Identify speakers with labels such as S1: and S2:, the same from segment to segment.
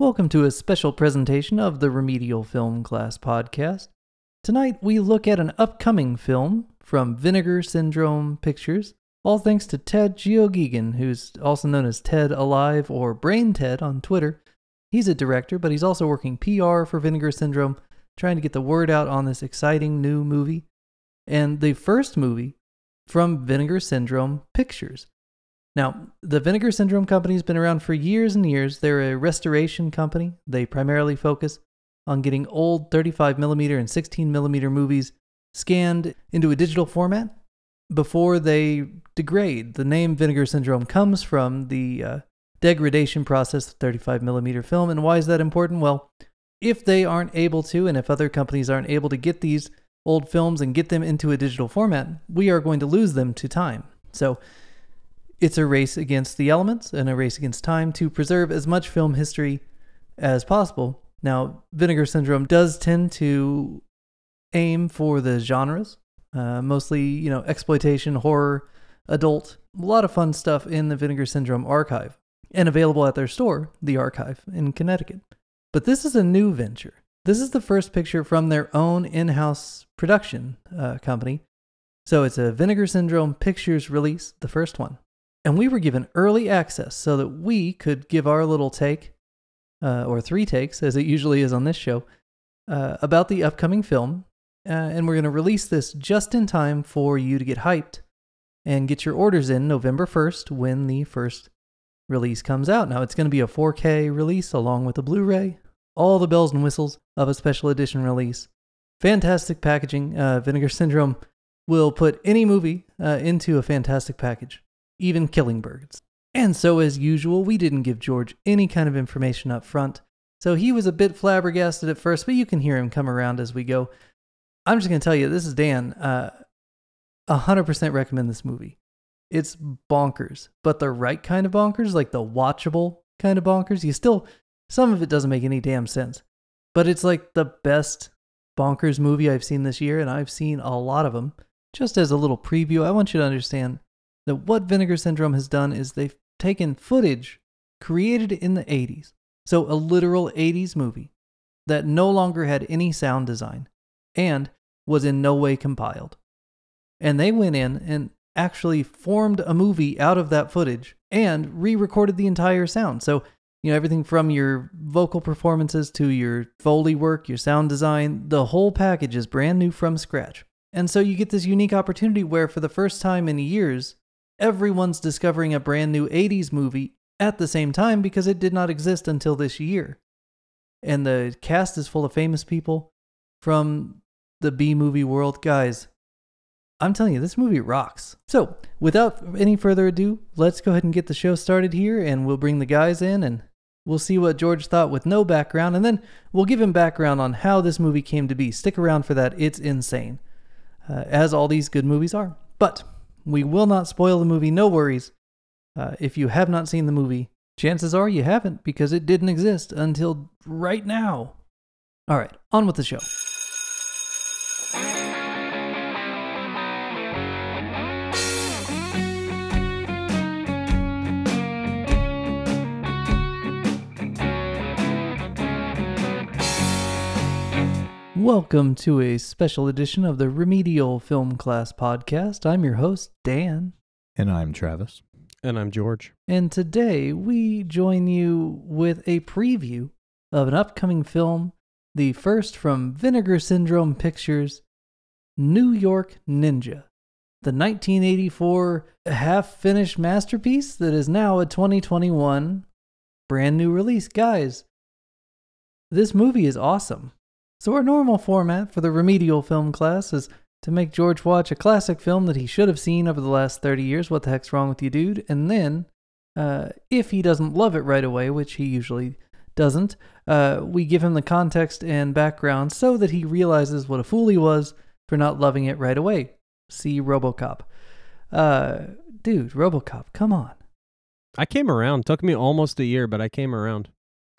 S1: Welcome to a special presentation of the Remedial Film Class podcast. Tonight we look at an upcoming film from Vinegar Syndrome Pictures, all thanks to Ted Geoghegan, who's also known as Ted Alive or Brain Ted on Twitter. He's a director, but he's also working PR for Vinegar Syndrome, trying to get the word out on this exciting new movie. And the first movie from Vinegar Syndrome Pictures. Now, the Vinegar Syndrome Company has been around for years and years. They're a restoration company. They primarily focus on getting old 35 millimeter and 16 millimeter movies scanned into a digital format before they degrade. The name Vinegar Syndrome comes from the uh, degradation process of 35 millimeter film. And why is that important? Well, if they aren't able to, and if other companies aren't able to get these old films and get them into a digital format, we are going to lose them to time. So it's a race against the elements and a race against time to preserve as much film history as possible. Now, Vinegar Syndrome does tend to aim for the genres, uh, mostly, you know, exploitation, horror, adult, a lot of fun stuff in the Vinegar Syndrome archive and available at their store, The Archive, in Connecticut. But this is a new venture. This is the first picture from their own in house production uh, company. So it's a Vinegar Syndrome Pictures release, the first one. And we were given early access so that we could give our little take, uh, or three takes, as it usually is on this show, uh, about the upcoming film. Uh, and we're going to release this just in time for you to get hyped and get your orders in November 1st when the first release comes out. Now, it's going to be a 4K release along with a Blu ray, all the bells and whistles of a special edition release. Fantastic packaging. Uh, Vinegar Syndrome will put any movie uh, into a fantastic package, even Killing Birds. And so, as usual, we didn't give George any kind of information up front. So he was a bit flabbergasted at first, but you can hear him come around as we go. I'm just going to tell you, this is Dan. Uh, 100% recommend this movie. It's bonkers, but the right kind of bonkers, like the watchable kind of bonkers. You still, some of it doesn't make any damn sense, but it's like the best bonkers movie I've seen this year, and I've seen a lot of them. Just as a little preview, I want you to understand that what Vinegar Syndrome has done is they've taken footage created in the 80s, so a literal 80s movie that no longer had any sound design and was in no way compiled. And they went in and actually formed a movie out of that footage and re recorded the entire sound. So, you know, everything from your vocal performances to your Foley work, your sound design, the whole package is brand new from scratch. And so you get this unique opportunity where, for the first time in years, everyone's discovering a brand new 80s movie at the same time because it did not exist until this year. And the cast is full of famous people from the B movie world. Guys, I'm telling you, this movie rocks. So, without any further ado, let's go ahead and get the show started here, and we'll bring the guys in and we'll see what George thought with no background, and then we'll give him background on how this movie came to be. Stick around for that, it's insane, uh, as all these good movies are. But we will not spoil the movie, no worries. Uh, if you have not seen the movie, chances are you haven't because it didn't exist until right now. All right, on with the show. Welcome to a special edition of the Remedial Film Class podcast. I'm your host, Dan.
S2: And I'm Travis.
S3: And I'm George.
S1: And today we join you with a preview of an upcoming film, the first from Vinegar Syndrome Pictures, New York Ninja, the 1984 half finished masterpiece that is now a 2021 brand new release. Guys, this movie is awesome. So, our normal format for the remedial film class is to make George watch a classic film that he should have seen over the last 30 years. What the heck's wrong with you, dude? And then, uh, if he doesn't love it right away, which he usually doesn't, uh, we give him the context and background so that he realizes what a fool he was for not loving it right away. See Robocop. Uh, dude, Robocop, come on.
S3: I came around. Took me almost a year, but I came around.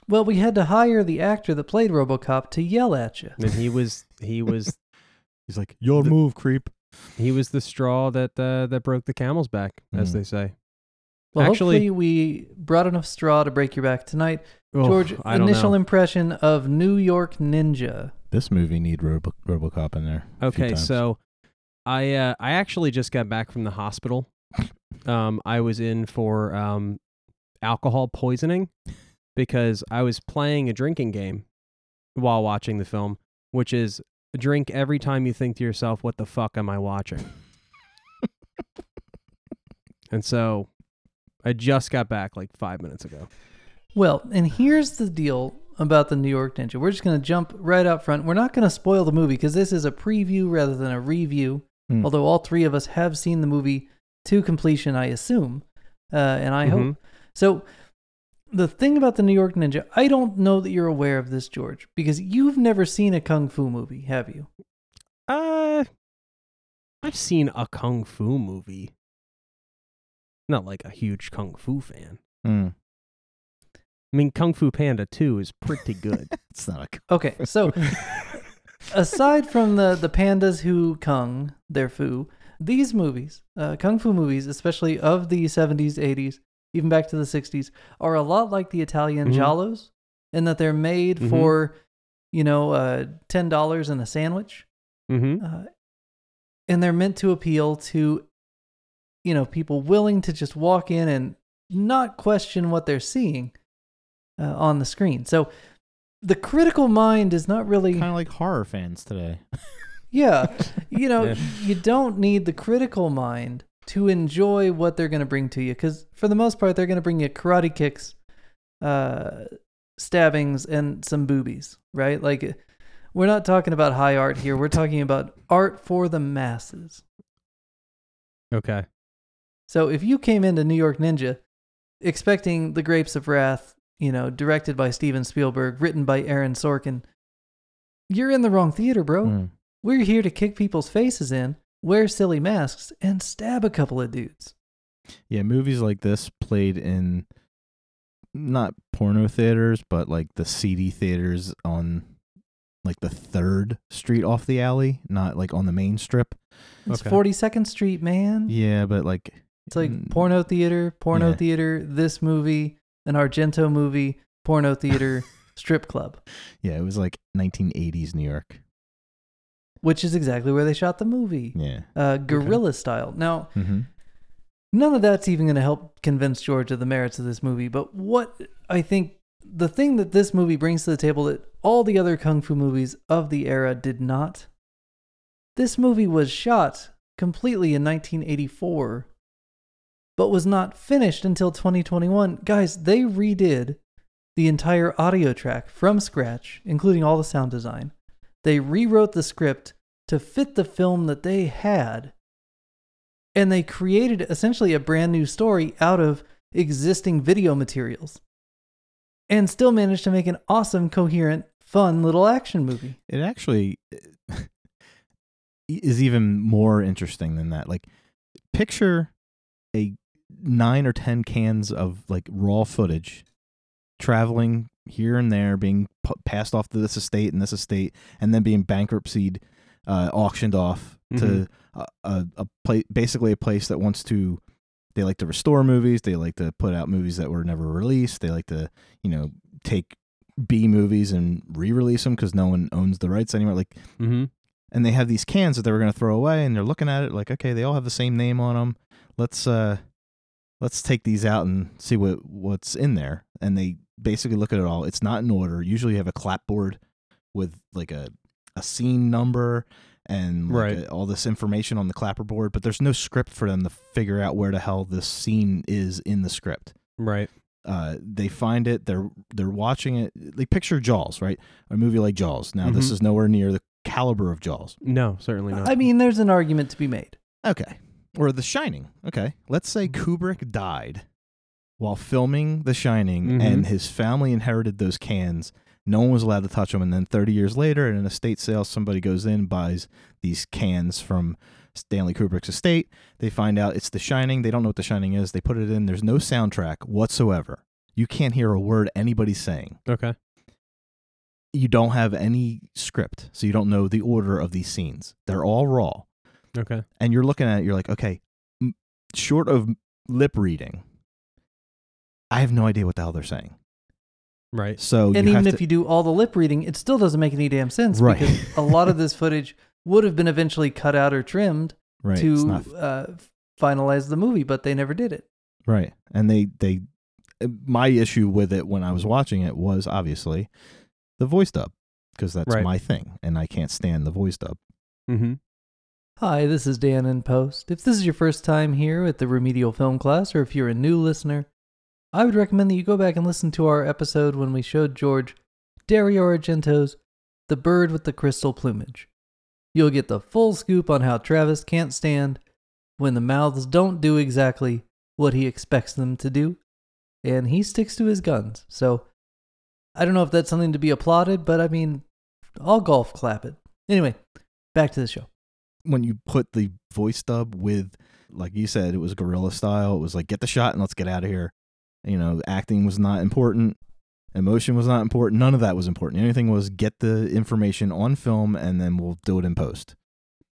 S1: Well, we had to hire the actor that played RoboCop to yell at you.
S3: And he was he was
S2: He's like, your
S3: The-
S2: move, creep.
S3: he was the straw that uh, that broke the camel's back, as
S2: Mhm.
S3: they say.
S1: Well,
S3: Actually-
S1: hopefully we brought enough straw to break your back tonight.
S3: Oh,
S1: George,
S3: I don't
S1: initial
S3: know.
S1: impression of New York Ninja.
S2: This movie need Robo- RoboCop in there. a few
S3: Okay,
S2: times.
S3: so I uh, I actually just got back from the hospital. Um, I was in for um, alcohol poisoning because I was playing a drinking game while watching the film, which is drink every time you think to yourself, "What the fuck am I watching?" and so I just got back like five minutes ago.
S1: Well, and here's the deal about the New York Ninja. We're just going to jump right up front. We're not going to spoil the movie because this is a preview rather than a review.
S2: Hmm.
S1: Although all three of us have seen the movie to completion, I assume, uh, and I
S3: Mhm.
S1: hope. So, the thing about the New York Ninja, I don't know that you're aware of this, George, because you've never seen a kung fu movie, have you?
S3: Uh, I've seen a kung fu movie. Not like a huge kung fu fan.
S2: Hmm.
S3: I mean, Kung Fu Panda 2 is pretty good.
S2: it's not a.
S1: Okay, so aside from the the pandas who kung their fu, these movies, uh, kung fu movies, especially of the 70s, 80s, even back to the 60s, are a lot like the Italian
S3: Mhm.
S1: giallos in that they're made
S3: Mhm.
S1: for, you know, uh, ten dollars and a sandwich,
S3: mm-hmm.
S1: uh, and they're meant to appeal to, you know, people willing to just walk in and not question what they're seeing uh, on the screen. So. The critical mind is not really
S2: Kind of like horror fans today.
S1: yeah. You know,
S3: Yeah.
S1: you don't need the critical mind to enjoy what they're going to bring to you because for the most part they're going to bring you karate kicks, uh stabbings and some boobies, right? Like we're not talking about high art here. We're talking about art for the masses.
S3: Okay.
S1: So if you came into New York Ninja expecting The Grapes of Wrath, you know, directed by Steven Spielberg, written by Aaron Sorkin, you're in the wrong theater, bro.
S2: Hmm.
S1: We're here to kick people's faces in, wear silly masks, and stab a couple of dudes.
S2: Yeah, movies like this played in not porno theaters, but like the seedy theaters on like the third street off the alley, not like on the main strip.
S1: It's
S3: Okay.
S1: 42nd Street, man.
S2: Yeah, but like
S1: It's like
S2: mm,
S1: porno theater, porno
S2: Yeah.
S1: theater, this movie, an Argento movie, porno theater, strip club,
S2: Yeah, it was like 1980s New York.
S1: Which is exactly where they shot the movie.
S2: Yeah.
S1: Uh, guerrilla style. Now,
S2: Mm-hmm.
S1: none of that's even going to help convince George of the merits of this movie. But what I think the thing that this movie brings to the table that all the other kung fu movies of the era did not, this movie was shot completely in 1984, but was not finished until 2021. Guys, they redid the entire audio track from scratch, including all the sound design. They rewrote the script to fit the film that they had. And they created essentially a brand new story out of existing video materials. And still managed to make an awesome coherent fun little action movie.
S2: It actually eh, is even more interesting than that. Like, picture a nine or ten cans of like raw footage traveling here and there, being p- passed off to this estate and this estate, and then being bankruptcyed, uh, auctioned off to
S3: Mhm.
S2: a, a, a place, basically a place that wants to. They like to restore movies. They like to put out movies that were never released. They like to, you know, take B movies and re-release them because no one owns the rights anymore. Like,
S3: Mm-hmm.
S2: and they have these cans that they were going to throw away, and they're looking at it like, okay, they all have the same name on them. Let's uh, let's take these out and see what what's in there. And they basically look at it all. It's not in order. Usually, you have a clapboard with like a a scene number and like
S3: Right.
S2: a- all this information on the clapperboard, but there's no script for them to figure out where the hell this scene is in the script
S3: Right.
S2: uh, they find it. They're they're watching it. Like picture Jaws, right? A movie like Jaws. Now this
S3: Mhm.
S2: is nowhere near the caliber of Jaws.
S3: No, certainly not.
S1: i mean there's an argument to be made
S2: Okay, or The Shining. Okay, let's say Kubrick died while filming The Shining,
S3: Mhm.
S2: and his family inherited those cans. No one was allowed to touch them, and then 30 years later, in an estate sale, somebody goes in buys these cans from Stanley Kubrick's estate. They find out it's The Shining. They don't know what The Shining is. They put it in. There's no soundtrack whatsoever. You can't hear a word anybody's saying.
S3: okay.
S2: you don't have any script, so you don't know the order of these scenes. They're all raw,
S3: Okay.
S2: and you're looking at it. You're like, okay, m- short of lip reading, I have no idea what the hell they're saying.
S3: Right.
S2: So
S1: and
S2: you
S1: even
S2: have
S1: if
S2: to,
S1: you do all the lip reading, it still doesn't make any damn sense
S2: Right.
S1: because a lot of this footage would have been eventually cut out or trimmed
S2: right,
S1: to
S2: not
S1: uh, finalize the movie, but they never did it.
S2: right, and they they uh, my issue with it when I was watching it was obviously the voice dub because that's
S3: Right.
S2: my thing, and I can't stand the voice dub.
S3: Mm-hmm.
S1: Hi, this is Dan in Post. If this is your first time here at the Remedial Film Class, or if you're a new listener, I would recommend that you go back and listen to our episode when we showed George Dario Argento's The Bird with the Crystal Plumage. You'll get the full scoop on how Travis can't stand when the mouths don't do exactly what he expects them to do, and he sticks to his guns. So, I don't know if that's something to be applauded, but I mean, I'll golf clap it. Anyway, back to the show.
S2: When you put the voice dub with, like you said, it was guerrilla style. It was like get the shot and let's get out of here. You know, acting was not important. Emotion was not important. None of that was important. Anything was get the information on film and then we'll do it in post.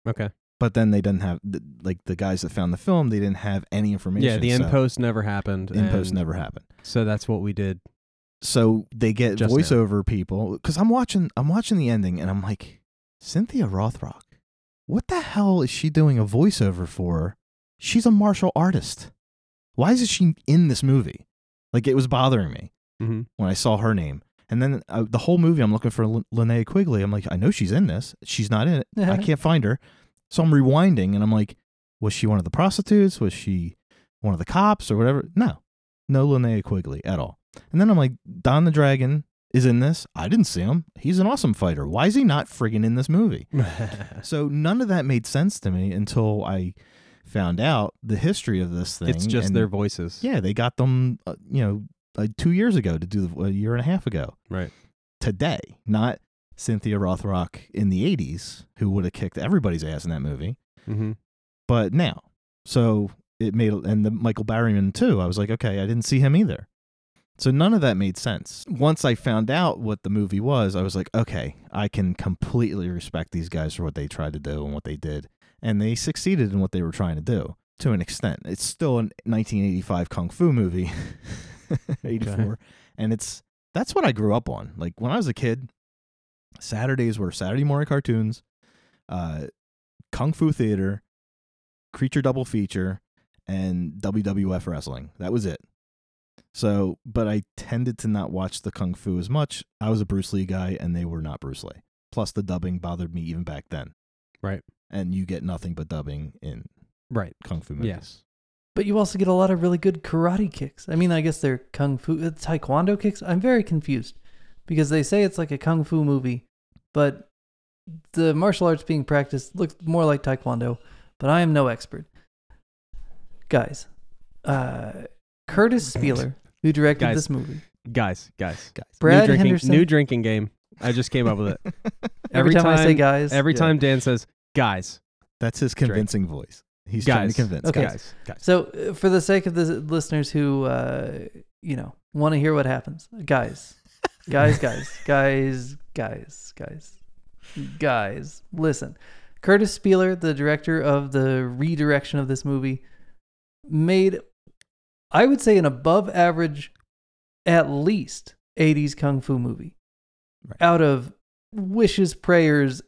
S3: Okay.
S2: But then they didn't have like the guys that found the film. They didn't have any information.
S3: Yeah, the
S2: so
S3: in post never happened.
S2: in post never happened.
S3: So that's what we did.
S2: So they get
S3: Just now.
S2: voiceover people because I'm watching. I'm watching the ending and I'm like, Cynthia Rothrock, what the hell is she doing a voiceover for? She's a martial artist. Why is she in this movie? Like it was bothering me
S3: Mm-hmm.
S2: when I saw her name. And then uh, the whole movie, I'm looking for Lin- Linnea Quigley. I'm like, I know she's in this. She's not in it. I can't find her. So I'm rewinding and I'm like, was she one of the prostitutes? Was she one of the cops or whatever? No, no Linnea Quigley at all. And then I'm like, Don the Dragon is in this. I didn't see him. He's an awesome fighter. Why is he not friggin' in this movie? So none of that made sense to me until I found out the history of this thing.
S3: it's just
S2: and
S3: their voices.
S2: Yeah, they got them, uh, you know, uh, two years ago to do the, a year and a half ago
S3: Right.
S2: today, not Cynthia Rothrock in the 80s, who would have kicked everybody's ass in that movie,
S3: Mm-hmm.
S2: but now. So it made, and the Michael Berryman too. I was like, okay, I didn't see him either. So none of that made sense. Once I found out what the movie was, I was like, okay, I can completely respect these guys for what they tried to do and what they did. And they succeeded in what they were trying to do to an extent. It's still a 1985 kung fu movie, 84. And it's that's what I grew up on. Like when I was a kid, Saturdays were Saturday morning cartoons, uh, kung fu theater, creature double feature, and WWF wrestling. That was it. So, but I tended to not watch the kung fu as much. I was a Bruce Lee guy, and they were not Bruce Lee. Plus, the dubbing bothered me even back then.
S3: Right.
S2: And you get nothing but dubbing in
S3: Right.
S2: kung fu movies.
S3: Yes.
S1: But you also get a lot of really good karate kicks. I mean, I guess they're kung fu, uh, taekwondo kicks. I'm very confused because they say it's like a kung fu movie, but the martial arts being practiced looks more like taekwondo. But I am no expert. Guys, uh, Kurtis Spieler, who directed
S3: Guys.
S1: this movie,
S3: Guys, guys,
S2: Guys.
S1: Brad
S3: new drinking,
S1: Henderson.
S3: New drinking game. I just came up with it.
S1: every,
S3: Every
S1: time, I say guys,
S3: Every
S2: Yeah.
S3: time Dan says, "Guys,
S2: That's his convincing voice. He's trying to convince.
S1: Okay.
S3: guys, guys."
S1: So, uh, for the sake of the listeners who, uh, you know, want to hear what happens, guys, guys, guys, guys, guys, guys, guys, listen. Kurtis Spieler, the director of the redirection of this movie, made, I would say, an above average, at least 80s kung fu movie
S2: Right.
S1: out of wishes, prayers,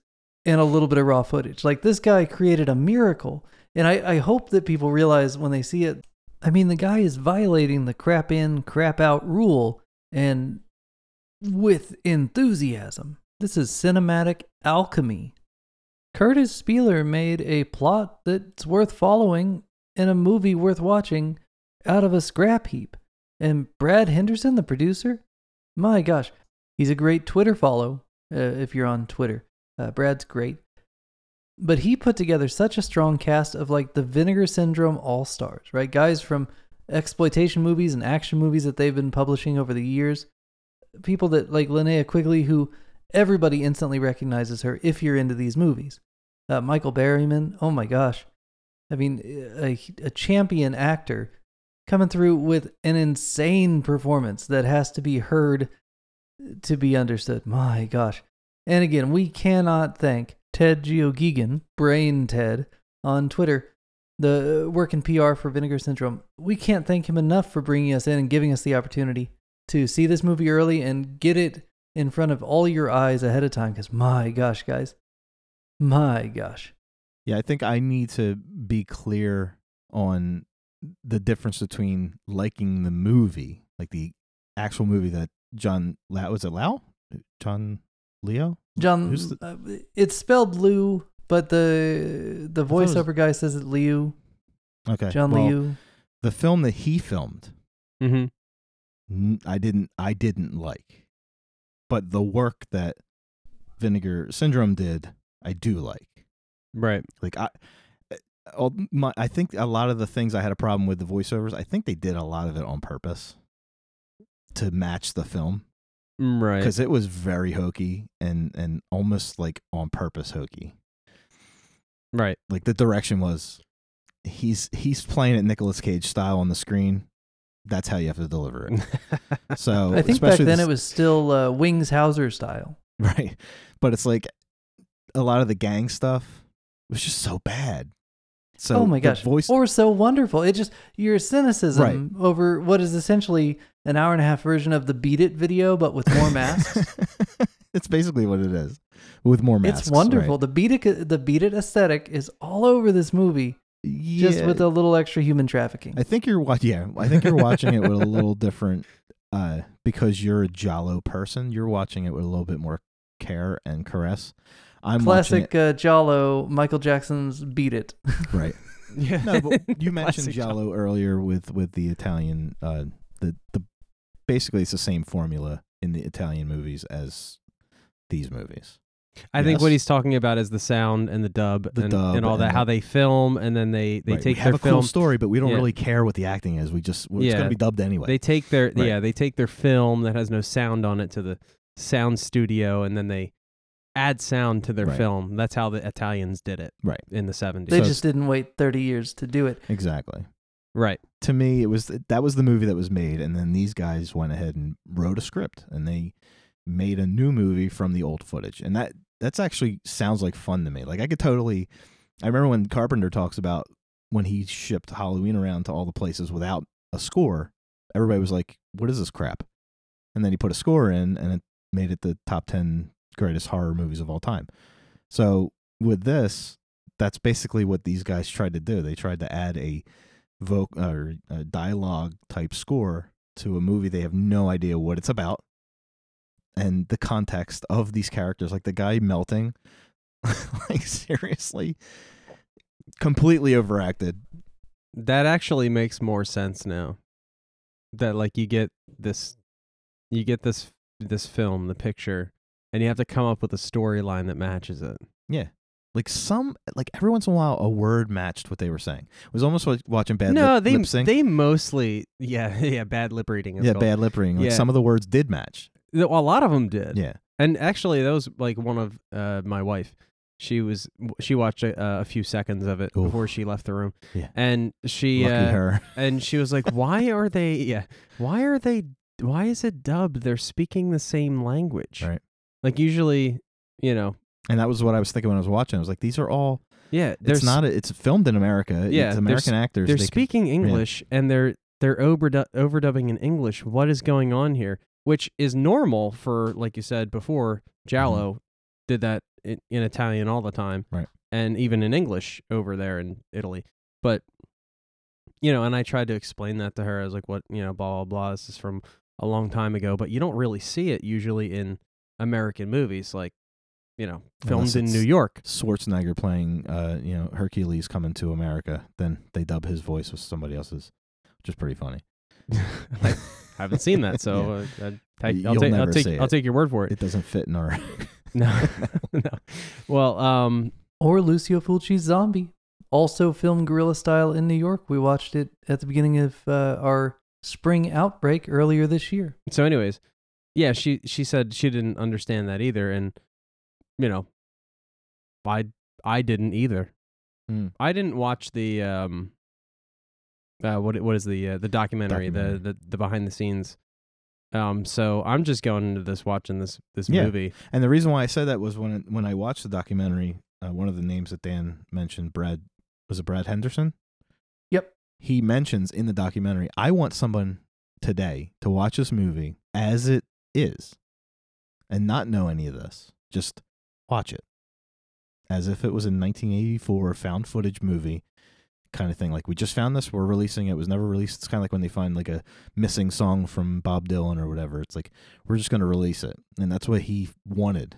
S1: and a little bit of raw footage. Like, this guy created a miracle. And I, I hope that people realize when they see it, I mean, the guy is violating the crap in, crap out rule and with enthusiasm. This is cinematic alchemy. Kurtis Spieler made a plot that's worth following and a movie worth watching out of a scrap heap. And Brad Henderson, the producer, my gosh, he's a great Twitter follow uh, if you're on Twitter. Uh, Brad's great. But he put together such a strong cast of like the Vinegar Syndrome All Stars, right? Guys from exploitation movies and action movies that they've been publishing over the years. People that like Linnea Quigley, who everybody instantly recognizes her if you're into these movies. Uh, Michael Berryman, oh my gosh. I mean, a, a champion actor coming through with an insane performance that has to be heard to be understood. My gosh. And again, we cannot thank Ted Geoghegan, Brain Ted, on Twitter, the uh, work in PR for Vinegar Syndrome. We can't thank him enough for bringing us in and giving us the opportunity to see this movie early and get it in front of all your eyes ahead of time. Because my gosh, guys, my gosh.
S2: Yeah, I think I need to be clear on the difference between liking the movie, like the actual movie that John Lau was it Lau? John Leo?
S1: John,
S2: Who's
S1: uh, it's spelled Liu, but the the
S2: thought it was-
S1: voiceover guy says it Liu.
S2: Okay.
S1: John
S2: well,
S1: Liu.
S2: The film that he filmed,
S3: Mm-hmm.
S2: n- I didn't I didn't like. But the work that Vinegar Syndrome did, I do like.
S3: Right.
S2: Like I uh, all my I think a lot of the things I had a problem with the voiceovers, I think they did a lot of it on purpose to match the film.
S3: Mm, Right.
S2: because it was very hokey and and almost like on purpose hokey.
S3: Right.
S2: Like the direction was, he's he's playing it Nicolas Cage style on the screen. That's how you have to deliver it. So
S1: I think back
S2: especially
S1: then
S2: this-
S1: it was still uh, Wings Hauser style.
S2: right, but it's like a lot of the gang stuff was just so bad. So
S1: oh my gosh.
S2: voice
S1: Or so wonderful. It just, your cynicism over what is essentially an hour and a half version of the Beat It video, but with more masks.
S2: it's basically what it is with more masks.
S1: it's wonderful.
S2: right.
S1: The Beat It, the Beat It aesthetic is all over this movie, just with a little extra human trafficking.
S2: I think you're watching. Yeah, I think you're watching it with a little different, uh, because you're a Giallo person. You're watching it with a little bit more care and caress. I'm
S1: Classic uh, Giallo, Michael Jackson's Beat It.
S2: it, right.
S3: yeah.
S2: No, but you mentioned
S3: Classic
S2: Giallo earlier with with the Italian. Uh, the the basically it's the same formula in the Italian movies as these movies.
S3: I think what he's talking about is the sound and the dub,
S2: The
S3: and,
S2: dub
S3: and all that.
S2: and
S3: how they film, and then they they
S2: Right,
S3: take
S2: we have
S3: their
S2: a
S3: film.
S2: cool story, but we don't
S3: Yeah.
S2: really care what the acting is. We just well, it's
S3: Yeah.
S2: going to be dubbed anyway.
S3: They take their
S2: Right.
S3: yeah, they take their film that has no sound on it to the sound studio, and then they add sound to their
S2: Right.
S3: film. That's how the Italians did it,
S2: Right.
S3: in the seventies.
S1: They
S2: So
S1: just didn't wait 30 years to do it.
S2: exactly.
S3: right.
S2: to me it was that was the movie that was made and then these guys went ahead and wrote a script and they made a new movie from the old footage and that that's actually sounds like fun to me like i could totally i remember when carpenter talks about when he shipped halloween around to all the places without a score everybody was like what is this crap and then he put a score in and it made it the top 10 greatest horror movies of all time. So with this that's basically what these guys tried to do. They tried to add a voc or a dialogue type score to a movie they have no idea what it's about. And the context of these characters like the guy melting like seriously completely overacted.
S3: That actually makes more sense now. That like you get this, you get this this film, the picture, and you have to come up with a storyline that matches it.
S2: yeah like some like every once in a while a word matched what they were saying it was almost like watching bad
S3: no,
S2: lip,
S3: they
S2: lip sync
S3: they mostly yeah yeah bad lip reading.
S2: yeah
S3: called.
S2: bad lip reading like
S3: Yeah.
S2: some of the words did match
S3: Well, a lot of them did.
S2: yeah
S3: And actually, that was like one of uh, my wife. She was she watched a, a few seconds of it
S2: Oof.
S3: before she left the room.
S2: Yeah.
S3: And she
S2: lucky
S3: uh,
S2: her
S3: and she was like, "Why are they? Yeah, why are they? Why is it dubbed? They're speaking the same language.
S2: Right.
S3: Like usually, you know,
S2: and that was what i was thinking when i was watching i was like these are all
S3: yeah.
S2: It's not a, it's filmed in america
S3: Yeah,
S2: it's
S3: they're
S2: american actors
S3: they're
S2: they can-
S3: speaking English and they're they're overdu- overdubbing in English. What is going on here? Which is normal for, like you said before, Giallo did that in, in Italian all the time,
S2: Mm-hmm. Right.
S3: And even in English over there in Italy. But you know, and I tried to explain that to her. I was like, "What you know, blah blah blah. This is from a long time ago, but you don't really see it usually in American movies, like you know, filmed in New York.
S2: Schwarzenegger playing, uh, you know, Hercules coming to America, then they dub his voice with somebody else's, which is pretty funny.
S3: I haven't seen that, so uh, I,
S2: You'll
S3: I'll, take, I'll take
S2: see
S3: I'll
S2: it.
S3: take your word for it.
S2: It doesn't fit in our.
S3: No, no. Well, um,
S1: Or Lucio Fulci's Zombie, also filmed guerrilla style in New York. We watched it at the beginning of uh, our spring outbreak earlier this year.
S3: so anyways, yeah, she she said she didn't understand that either, and you know, I I didn't either.
S2: Hmm.
S3: I didn't watch the um, uh, what what is the uh, the documentary,
S2: Documentary.
S3: the the the behind the scenes. Um, so I'm just going into this watching this this
S2: Yeah.
S3: movie.
S2: And the reason why I said that was when it, when I watched the documentary, uh, one of the names that Dan mentioned, Brad, was it Brad Henderson?
S1: Yep.
S2: He mentions in the documentary, I want someone today to watch this movie as it is and not know any of this. Just watch it as if it was a 1984 found footage movie kind of thing. Like we just found this, we're releasing it. it was never released. It's kind of like when they find like a missing song from Bob Dylan or whatever. It's like we're just going to release it, and that's what he wanted.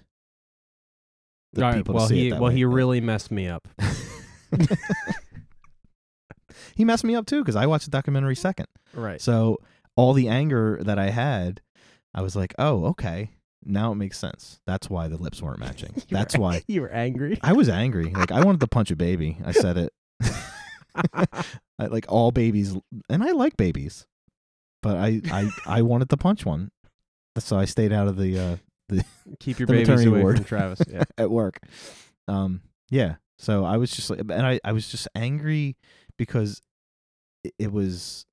S2: the
S3: All right,
S2: people to
S3: well,
S2: see
S3: he well
S2: way,
S3: he really messed me up.
S2: he messed me up too because I watched the documentary second.
S3: Right.
S2: So all the anger that I had, I was like, oh, okay, now it makes sense. That's why the lips weren't matching.
S3: You were
S2: That's why
S3: you were angry.
S2: I was angry. Like I wanted to punch a baby. I said it. I, like all babies, and I like babies, but I I I wanted to punch one, so I stayed out of the uh, the
S3: Keep your
S2: the
S3: babies away
S2: ward.
S3: from Travis. Yeah.
S2: at work. Um, yeah. So I was just like, and I, I was just angry because it, it was,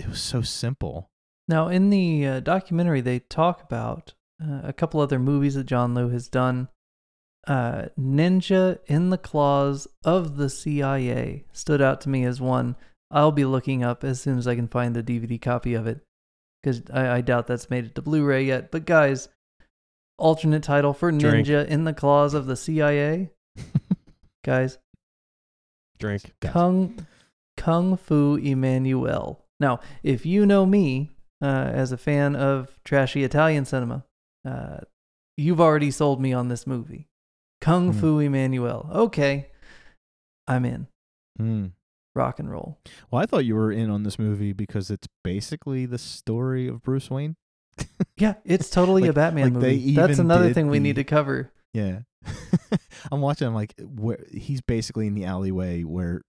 S2: it was so simple.
S1: Now, in the uh, documentary, they talk about uh, a couple other movies that John Liu has done. Uh, Ninja in the Claws of the CIA stood out to me as one I'll be looking up as soon as I can find the DVD copy of it, because I, I doubt that's made it to Blu-ray yet. But guys, alternate title for
S3: Drink.
S1: Ninja in the Claws of the CIA, guys,
S3: Drink.
S1: Kung Kung Fu Emmanuel. Now, if you know me uh, as a fan of trashy Italian cinema, uh, you've already sold me on this movie. Kung
S2: Hmm.
S1: Fu Emmanuel. Okay, I'm in.
S2: Hmm.
S1: Rock and roll.
S2: Well, I thought you were in on this movie because it's basically the story of Bruce Wayne.
S1: Yeah, it's totally a Batman
S2: like
S1: movie. That's another thing we
S2: the-
S1: need to cover.
S2: Yeah. I'm watching. I'm like, where he's basically in the alleyway where,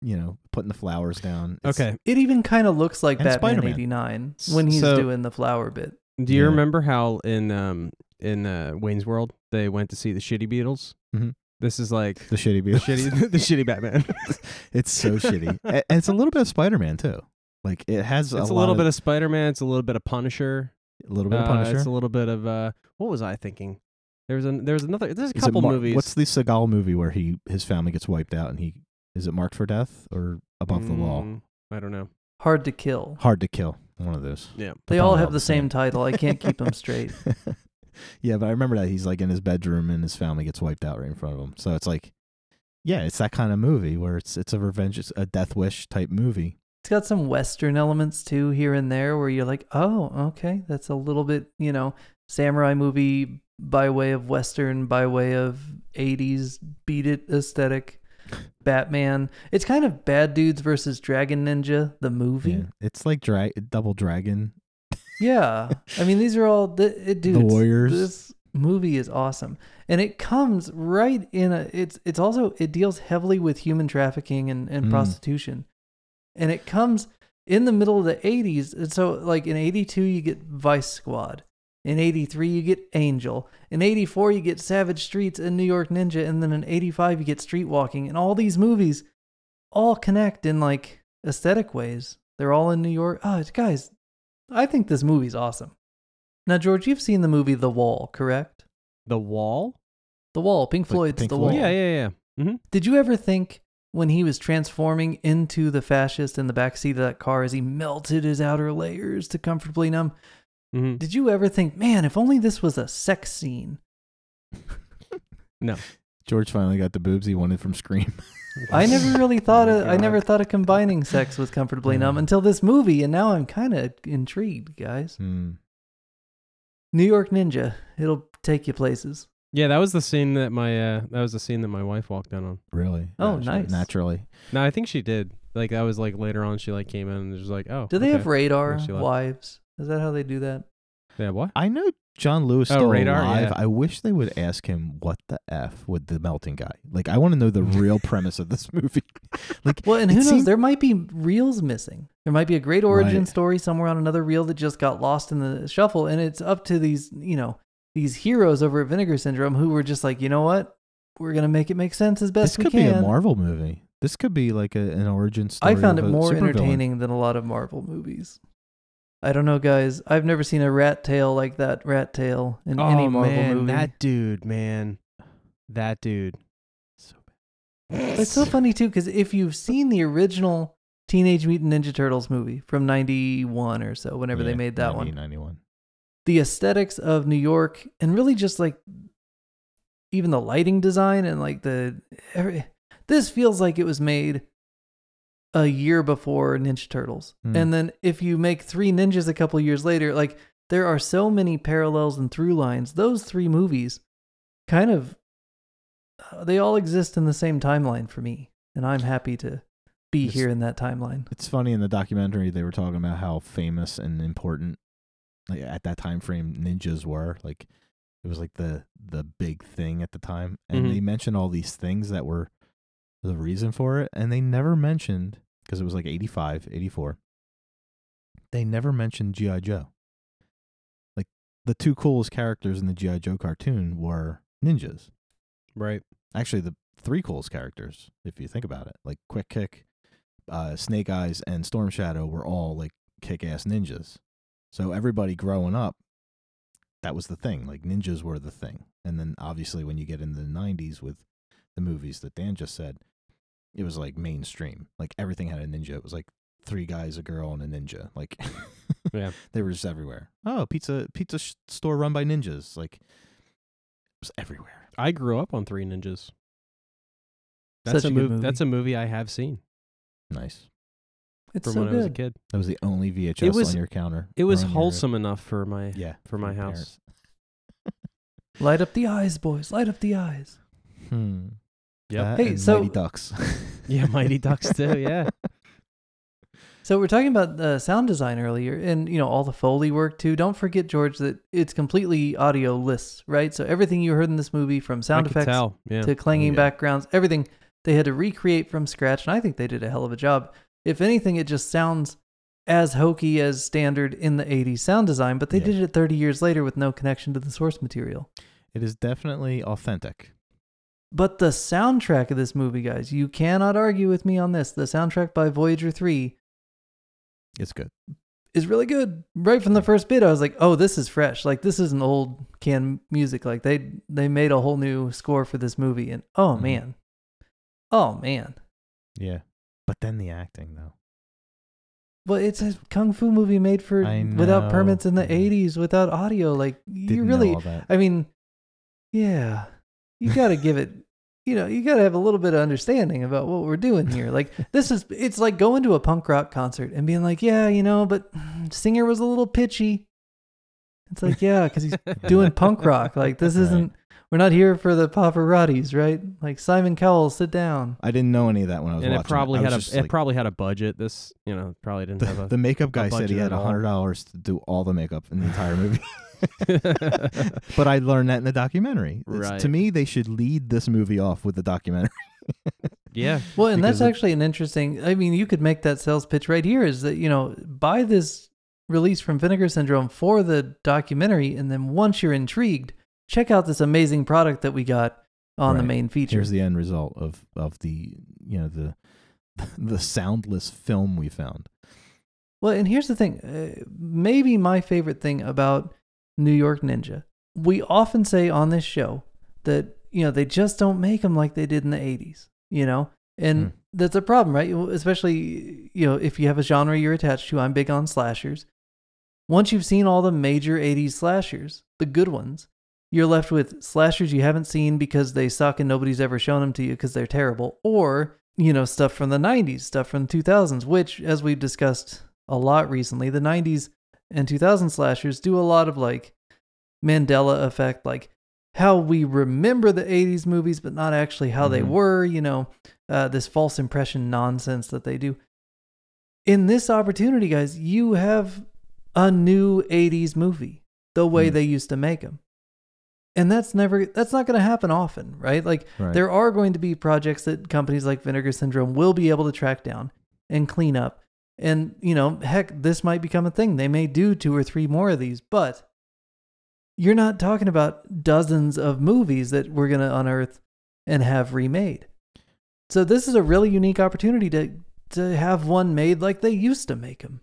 S2: you know, putting the flowers down. It's-
S3: Okay.
S1: It even kind of looks like
S2: And
S1: Batman
S2: Spider-Man.
S1: 89 when he's
S3: So-
S1: doing the flower bit.
S3: Do you
S2: Yeah.
S3: remember how in um in uh, Wayne's World they went to see the shitty Beatles?
S2: Mhm.
S3: This is like
S2: The shitty
S3: the
S2: Beatles.
S3: shitty the shitty Batman.
S2: it's so shitty. A- And it's a little bit of Spider Man too. Like it has
S3: it's a,
S2: lot
S3: little bit of Spider Man. It's a little bit of Punisher.
S2: a little bit of
S3: Uh,
S2: Punisher.
S3: it's a little bit of uh, what was I thinking? There was an there's another there's a
S2: Is it
S3: couple
S2: Mar-
S3: movies.
S2: What's the Seagal movie where he his family gets wiped out and he is it marked for death or above the law?
S3: Mm, I don't know.
S1: Hard to kill.
S2: Hard to kill. One of those.
S3: Yeah.
S1: They all have the same title. I can't keep them straight.
S2: yeah, but I remember that he's like in his bedroom and his family gets wiped out right in front of him. So it's like, yeah, it's that kind of movie where it's it's a revenge, it's a death wish type movie.
S1: It's got some Western elements too here and there where you're like, oh, okay, that's a little bit, you know, samurai movie by way of Western, by way of 80s beat it aesthetic. Batman. It's kind of Bad Dudes versus Dragon Ninja, the movie.
S2: Yeah, it's like dra- Double Dragon.
S1: Yeah. I mean, these are all the it, dudes,
S2: Warriors.
S1: This movie is awesome. And it comes right in a it's it's also it deals heavily with human trafficking and, and
S2: Mm.
S1: prostitution. And it comes in the middle of the 80s. And so like in 82 you get Vice Squad. In 83 you get Angel. In 84 you get Savage Streets and New York Ninja and then in 85 you get Street Walking. And all these movies all connect in like aesthetic ways. They're all in New York. Oh, guys, I think this movie's awesome. Now, George, you've seen the movie The Wall, correct?
S3: The Wall.
S1: The Wall, Pink Floyd's
S2: Pink
S1: The
S2: Floyd?
S1: Wall.
S3: Yeah, yeah, yeah. Mm-hmm.
S1: Did you ever think when he was transforming into the fascist in the backseat of that car as he melted his outer layers to comfortably numb?
S3: Hmm
S1: Did you ever think, man, if only this was a sex scene? No.
S2: George finally got the boobs he wanted from Scream.
S1: I never really thought of, I never thought of combining sex with comfortably numb until this movie, and now I'm kind of intrigued, guys.
S2: Hmm.
S1: New York Ninja, it'll take you places.
S3: Yeah, that was the scene that my uh that was the scene that my wife walked in on.
S2: Really?
S1: Oh,
S2: Naturally-
S1: nice.
S2: Naturally.
S3: No, I think she did. Like that was like later on. She like came in and was like, "Oh,
S1: Do they
S3: okay.
S1: have radar
S3: Yeah, she left.
S1: wives? Is that how they do that?
S3: Yeah, what?
S2: I know John Lewis
S3: Oh,
S2: still
S3: Radar,
S2: alive.
S3: yeah.
S2: I wish they would ask him what the f with the melting guy. Like, I want to know the real premise of this movie. like,
S1: Well, and
S2: it
S1: who knows?
S2: seemed-
S1: There might be reels missing. There might be a great origin
S2: Right.
S1: story somewhere on another reel that just got lost in the shuffle, and it's up to these, you know, these heroes over at Vinegar Syndrome who were just like, you know what, we're gonna make it make sense as best
S2: this
S1: we
S2: could
S1: can.
S2: be a Marvel movie. This could be like a, an origin story.
S1: I found it more
S2: supervillain.
S1: entertaining than a lot of Marvel movies. I don't know, guys. I've never seen a rat tail like that rat tail in oh, any
S3: oh
S1: Marvel
S3: man,
S1: movie.
S3: that dude, man, that dude.
S2: So bad.
S1: It's so funny too because if you've seen the original Teenage Mutant Ninja Turtles movie from 91 or so, whenever they made that
S2: 90,
S1: one.
S2: 91.
S1: The aesthetics of New York and really just like even the lighting design and like the every, this feels like it was made a year before Ninja Turtles.
S2: Hmm.
S1: And then if you make 3 ninjas a couple years later, like there are so many parallels and through lines. Those three movies kind of uh, they all exist in the same timeline for me, and I'm happy to be
S2: It's-
S1: here in that timeline.
S2: It's funny in the documentary they were talking about how famous and important like at that time frame ninjas were. Like it was like the the big thing at the time. And
S3: Mhm.
S2: they mentioned all these things that were the reason for it and they never mentioned because it was like 85, 84. They never mentioned GI Joe. Like the two coolest characters in the GI Joe cartoon were ninjas.
S3: Right.
S2: Actually, the three coolest characters, if you think about it, like Quick Kick, uh, Snake Eyes, and Storm Shadow were all like kick ass ninjas. So everybody growing up, that was the thing. Like ninjas were the thing. And then obviously when you get into the 90s with the movies that Dan just said, it was like mainstream. Like everything had a ninja. It was like three guys, a girl, and a ninja. Like
S3: Yeah.
S2: they were just everywhere. Oh, pizza pizza sh- store run by ninjas. Like it was everywhere.
S3: I grew up on Three Ninjas. That's
S1: Such a
S3: a,
S1: good
S3: mov-
S1: movie.
S3: That's a movie I have seen
S2: Nice.
S1: It's
S3: from
S1: so
S3: when I was a
S1: good.
S3: kid.
S2: That was the only VHS
S3: It was-
S2: on your counter.
S3: It was
S2: on your-
S3: wholesome enough for my
S2: yeah,
S3: for my house.
S1: Light up the eyes, boys. Light up the eyes.
S2: Hmm.
S3: Yep.
S2: That
S1: Hey, so-
S2: Mighty Ducks.
S3: Yeah, Mighty Ducks too. Yeah.
S1: So we're talking about uh, sound design earlier, and you know all the foley work too. Don't forget, George, that it's completely audio lists, right? So everything you heard in this movie, from sound
S3: I
S1: effects.
S3: Yeah.
S1: to clanging
S2: yeah.
S1: backgrounds, everything they had to recreate from scratch, and I think they did a hell of a job. If anything, it just sounds as hokey as standard in the 80s sound design, but they
S2: Yeah.
S1: did it 30 years later with no connection to the source material.
S2: it is definitely authentic.
S1: But the soundtrack of this movie, guys, you cannot argue with me on this. The soundtrack by Voyager 3
S2: It's good.
S1: is really good. Right from the first bit, I was like, "Oh, this is fresh. Like this is an old can music. Like they they made a whole new score for this movie." And oh
S2: Mhm.
S1: man, oh man.
S2: Yeah. But then the acting though.
S1: Well, it's a kung fu movie made for without permits in the '80s, without audio. Like
S2: Didn't
S1: you
S2: know
S1: really. I mean, yeah, you got to give it. You know, you got to have a little bit of understanding about what we're doing here. Like this is, it's like going to a punk rock concert and being like, yeah, you know, but singer was a little pitchy. It's like, yeah, because he's doing punk rock. Like this
S2: Right.
S1: isn't. We're not here for the Pavarottis, right? Like Simon Cowell, sit down.
S2: I didn't know any of that when I was
S3: and
S2: watching.
S3: it probably
S2: I
S3: had a
S2: was just
S3: it
S2: like-
S3: probably had a budget. This you know probably didn't have
S2: the,
S3: a.
S2: the makeup guy said he had
S3: at
S2: a
S3: all.
S2: hundred dollars to do all the makeup in the entire movie. but I learned that in the documentary. It's-
S3: Right.
S2: To me, they should lead this movie off with the documentary.
S3: yeah.
S1: Well, and
S2: Because
S1: that's
S2: it-
S1: actually an interesting. I mean, you could make that sales pitch right here. Is that you know buy this release from Vinegar Syndrome for the documentary, and then once you're intrigued, check out this amazing product that we got on the main feature.
S2: Here's the end result of of the you know the the soundless film we found.
S1: Well, and here's the thing. Uh, maybe my favorite thing about New York Ninja. We often say on this show that, you know, they just don't make them like they did in the 80s, you know? And
S2: Hmm.
S1: that's a problem, right? Especially, you know, if you have a genre you're attached to. I'm big on slashers. Once you've seen all the major 80s slashers, the good ones, you're left with slashers you haven't seen because they suck and nobody's ever shown them to you because they're terrible, or, you know, stuff from the 90s, stuff from the 2000s, which, as we've discussed a lot recently, the 90s and 2000 slashers do a lot of like Mandela effect, like how we remember the 80s movies, but not actually how they
S2: Mhm.
S1: were, you know, uh, this false impression nonsense that they do. In this opportunity, guys, you have a new 80s movie the way
S2: Hmm.
S1: they used to make them. And that's never, that's not going to happen often, right? Like,
S2: Right.
S1: there are going to be projects that companies like Vinegar Syndrome will be able to track down and clean up. And, you know, heck, this might become a thing. They may do two or three more of these, but you're not talking about dozens of movies that we're going to unearth and have remade. So this is a really unique opportunity to to have one made like they used to make them,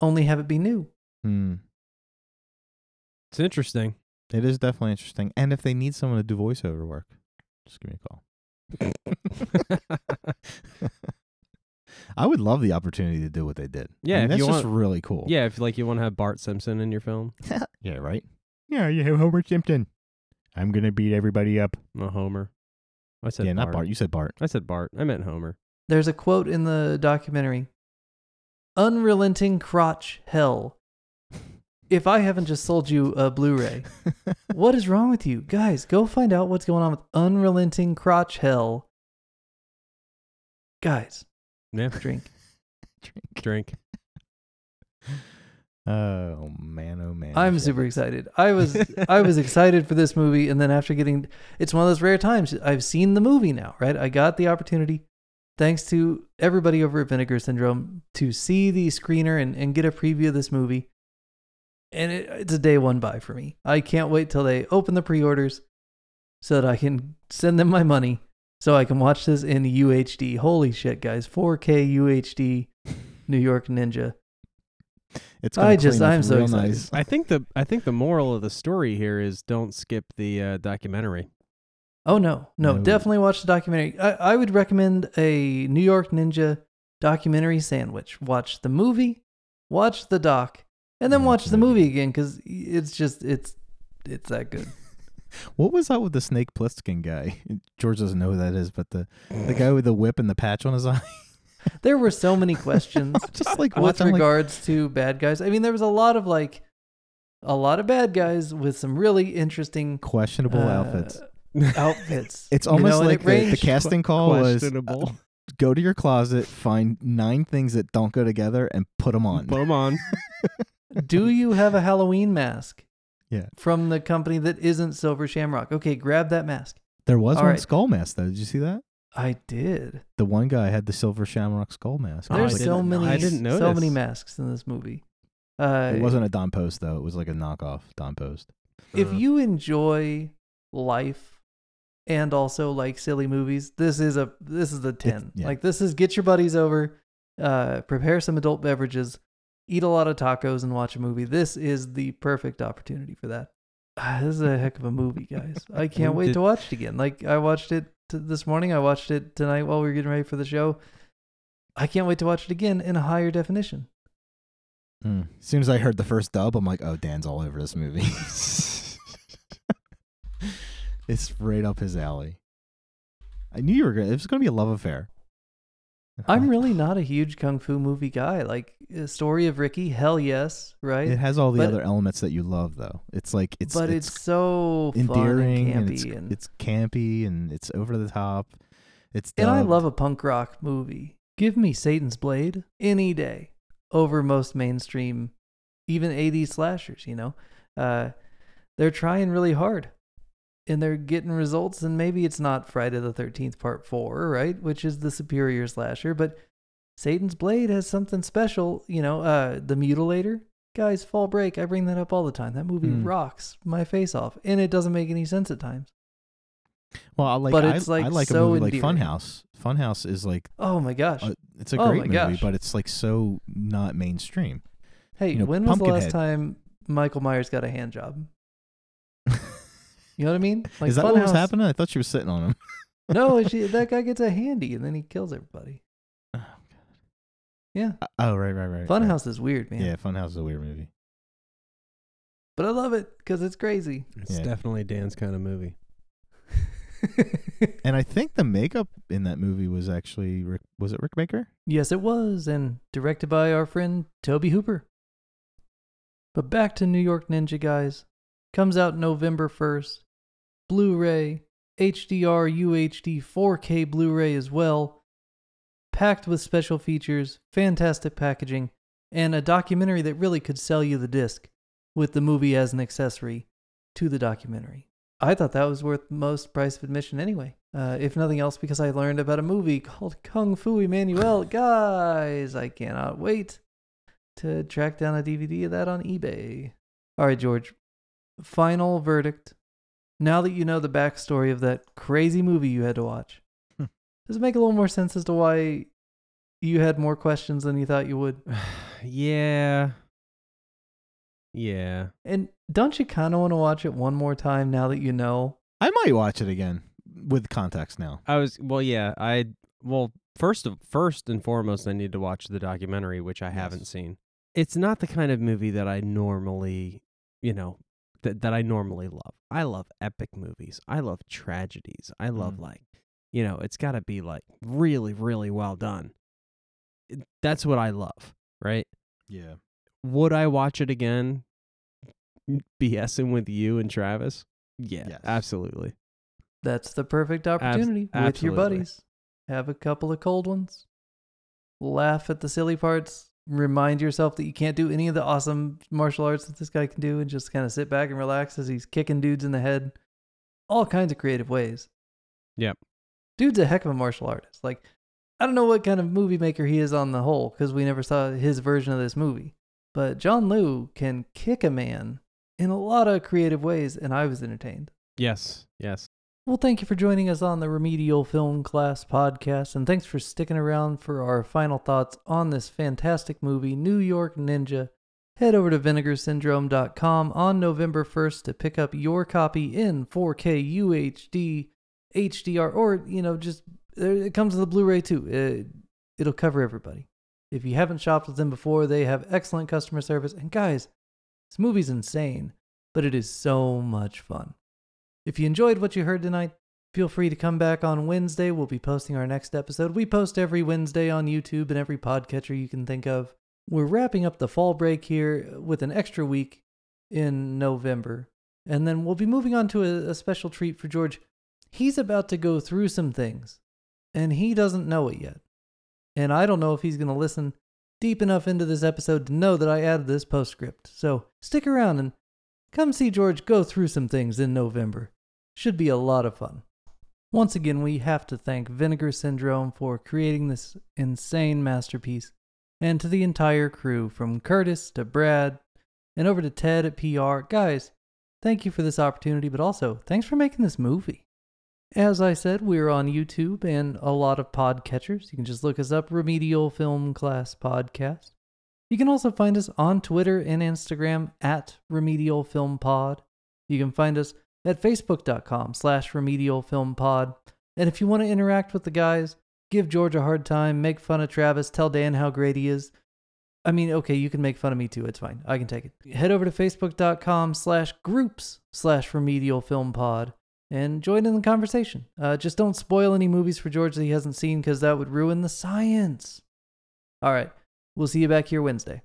S1: only have it be new.
S2: Hmm.
S3: It's interesting.
S2: It is definitely interesting. And if they need someone to do voiceover work, just give me a call. I would love the opportunity to do what they did.
S3: Yeah,
S2: I mean, that's
S3: you
S2: just
S3: want-
S2: really cool.
S3: Yeah, if like you want to have Bart Simpson in your film,
S2: yeah, right. Yeah, you have Homer Simpson. I'm gonna beat everybody up.
S3: no Homer. I said
S2: yeah,
S3: Bart.
S2: not Bart. You said Bart.
S3: I said Bart. I meant Homer.
S1: There's a quote in the documentary Unrelenting crotch hell. If I haven't just sold you a Blu ray, what is wrong with you? Guys, go find out what's going on with Unrelenting crotch hell. Guys,
S3: Yeah,
S1: drink.
S2: Drink.
S3: drink.
S2: Oh man, oh man.
S1: I'm super excited. I was I was excited for this movie, and then after getting, it's one of those rare times I've seen the movie now. Right, I got the opportunity, thanks to everybody over at Vinegar Syndrome, to see the screener and, and get a preview of this movie. And it, it's a day one buy for me. I can't wait till they open the pre-orders, so that I can send them my money, so I can watch this in UHD. Holy shit, guys! 4K UHD, New York Ninja.
S2: It's
S1: I just- I'm so excited.
S2: nice.
S3: I think the I think the moral of the story here is don't skip the uh, documentary.
S1: Oh no, no,
S2: No.
S1: definitely watch the documentary. I, I would recommend a New York Ninja documentary sandwich. Watch the movie, watch the doc, and then watch the
S2: movie.
S1: movie again because it's just it's it's that good.
S2: What was up with the Snake Plissken guy? George doesn't know who that is, but the the guy with the whip and the patch on his eye.
S1: there were so many questions
S2: just like
S1: with
S2: watching, like,
S1: regards to bad guys. I mean, there was a lot of like a lot of bad guys with some really interesting
S2: questionable
S1: uh,
S2: outfits.
S1: Outfits.
S2: It's
S1: you
S2: almost
S1: know, and
S2: like
S1: it
S2: the, the casting call was uh, go to your closet, find nine things that don't go together, and put them on.
S3: Put them on.
S1: Do you have a Halloween mask?
S2: Yeah.
S1: From the company that isn't Silver Shamrock. Okay, grab that mask.
S2: There was
S1: All
S2: one
S1: right.
S2: skull mask though. Did you see that?
S1: I did.
S2: The one guy had the silver shamrock skull mask.
S3: Oh,
S2: I
S1: There's
S3: I
S1: so
S3: didn't-
S1: many.
S3: I didn't
S1: So
S3: notice.
S1: many masks in this movie. Uh,
S2: it wasn't a Don Post though. It was like a knockoff Don Post.
S1: If
S3: Uh,
S1: you enjoy life and also like silly movies, this is a this is the ten.
S2: yeah.
S1: Like this is get your buddies over, uh, prepare some adult beverages, eat a lot of tacos, and watch a movie. This is the perfect opportunity for that. This is a heck of a movie, guys. I can't wait to watch it again. Like I watched it t- this morning. I watched it tonight while we were getting ready for the show. I can't wait to watch it again in a higher definition.
S2: Mm. As soon as I heard the first dub, I'm like, oh, Dan's all over this movie. it's right up his alley. I knew you were gonna. It was gonna be a love affair.
S1: I'm really not a huge kung fu movie guy. Like uh, story of Ricky, hell yes, right?
S2: It has all the
S1: But-
S2: other elements that you love, though. It's like it's
S1: but it's, so
S2: endearing
S1: and
S2: and,
S1: campy,
S2: it's,
S1: and,
S2: it's campy and it's over the top. It's
S1: and I love a punk rock movie. Give me Satan's Blade any day over most mainstream, even 80s slashers. You know, uh, they're trying really hard, and they're getting results. And maybe it's not Friday the 13th Part Four, right, which is the superior slasher, but Satan's Blade has something special. You know, uh, the Mutilator. Guys, Fall Break. I bring that up all the time. That movie
S2: Hmm.
S1: rocks my face off, and it doesn't make any sense at times.
S2: Well, I like.
S1: but
S2: I,
S1: it's,
S2: I
S1: like,
S2: like
S1: so
S2: a movie like
S1: endearing.
S2: Funhouse. Funhouse is like
S1: Oh my gosh!
S2: uh, it's a
S1: Oh
S2: great movie,
S1: gosh.
S2: but it's like so not mainstream.
S1: hey,
S2: you know,
S1: when was the last time Michael Myers got a hand job? You know what I mean? Like
S2: is that what was
S1: Funhouse-
S2: happening? I thought she was sitting on him.
S1: No, she, that guy gets a handy and then he kills everybody.
S2: Oh, God.
S1: Yeah,
S2: Uh, oh, right, right, right. right.
S1: Funhouse is weird, man.
S2: Yeah, Funhouse is a weird movie.
S1: but I love it because it's crazy.
S3: It's
S2: Yeah.
S3: definitely Dan's kind of movie.
S2: And I think the makeup in that movie was actually Rick. Was it Rick Baker?
S1: yes, it was, and directed by our friend Tobe Hooper. But back to New York Ninja Guys. Comes out November 1st. Blu ray, HDR, UHD, 4K Blu ray as well. Packed with special features, fantastic packaging, and a documentary that really could sell you the disc with the movie as an accessory to the documentary. I thought that was worth most price of admission anyway. Uh, if nothing else, because I learned about a movie called Kung Fu Emmanuel. Guys, I cannot wait to track down a DVD of that on eBay. All right, George. Final verdict. Now that you know the backstory of that crazy movie you had to watch,
S2: Hmm.
S1: does it make a little more sense as to why you had more questions than you thought you would?
S3: yeah. Yeah.
S1: And don't you kind of want to watch it one more time now that you know?
S2: I might watch it again with context now.
S3: I was well, yeah. I well, first of first and foremost, I need to watch the documentary, which I haven't seen. It's not the kind of movie that I normally, you know, that that I normally love. I love epic movies. I love tragedies. I love
S2: Mhm.
S3: like, you know, it's got to be like really, really well done. That's what I love, right?
S2: Yeah.
S3: Would I watch it again? BSing with you and Travis? Yeah,
S2: Yes.
S3: absolutely.
S1: That's the perfect opportunity with your buddies. Have a couple of cold ones. Laugh at the silly parts. Remind yourself that you can't do any of the awesome martial arts that this guy can do and just kind of sit back and relax as he's kicking dudes in the head. All kinds of creative ways.
S3: Yep.
S1: Dude's a heck of a martial artist. Like, I don't know what kind of movie maker he is on the whole because we never saw his version of this movie. But John Liu can kick a man in a lot of creative ways, and I was entertained.
S3: Yes, yes.
S1: Well, thank you for joining us on the Remedial Film Class podcast, and thanks for sticking around for our final thoughts on this fantastic movie, New York Ninja. Head over to vinegarsyndrome.com on November 1st to pick up your copy in 4K UHD, HDR, or, you know, just it comes with a Blu ray too. It, it'll cover everybody. If you haven't shopped with them before, they have excellent customer service. And guys, this movie's insane, but it is so much fun. If you enjoyed what you heard tonight, feel free to come back on Wednesday. We'll be posting our next episode. We post every Wednesday on YouTube and every podcatcher you can think of. We're wrapping up the fall break here with an extra week in November. And then we'll be moving on to a, a special treat for George. He's about to go through some things, and he doesn't know it yet. And I don't know if he's going to listen deep enough into this episode to know that I added this postscript. So stick around and come see George go through some things in November. Should be a lot of fun. Once again, we have to thank Vinegar Syndrome for creating this insane masterpiece, and to the entire crew from Kurtis to Brad and over to Ted at PR. Guys, thank you for this opportunity, but also thanks for making this movie. As I said, we're on YouTube and a lot of podcatchers. You can just look us up Remedial Film Class Podcast. You can also find us on Twitter and Instagram at Remedial Film Pod. You can find us at facebook.com slash remedial film pod. And if you want to interact with the guys, give George a hard time, make fun of Travis, tell Dan how great he is. I mean, okay, you can make fun of me too. It's fine. I can take it. Head over to facebook.com slash groups slash remedial film pod and join in the conversation. Uh, just don't spoil any movies for George that he hasn't seen because that would ruin the science. All right. We'll see you back here Wednesday.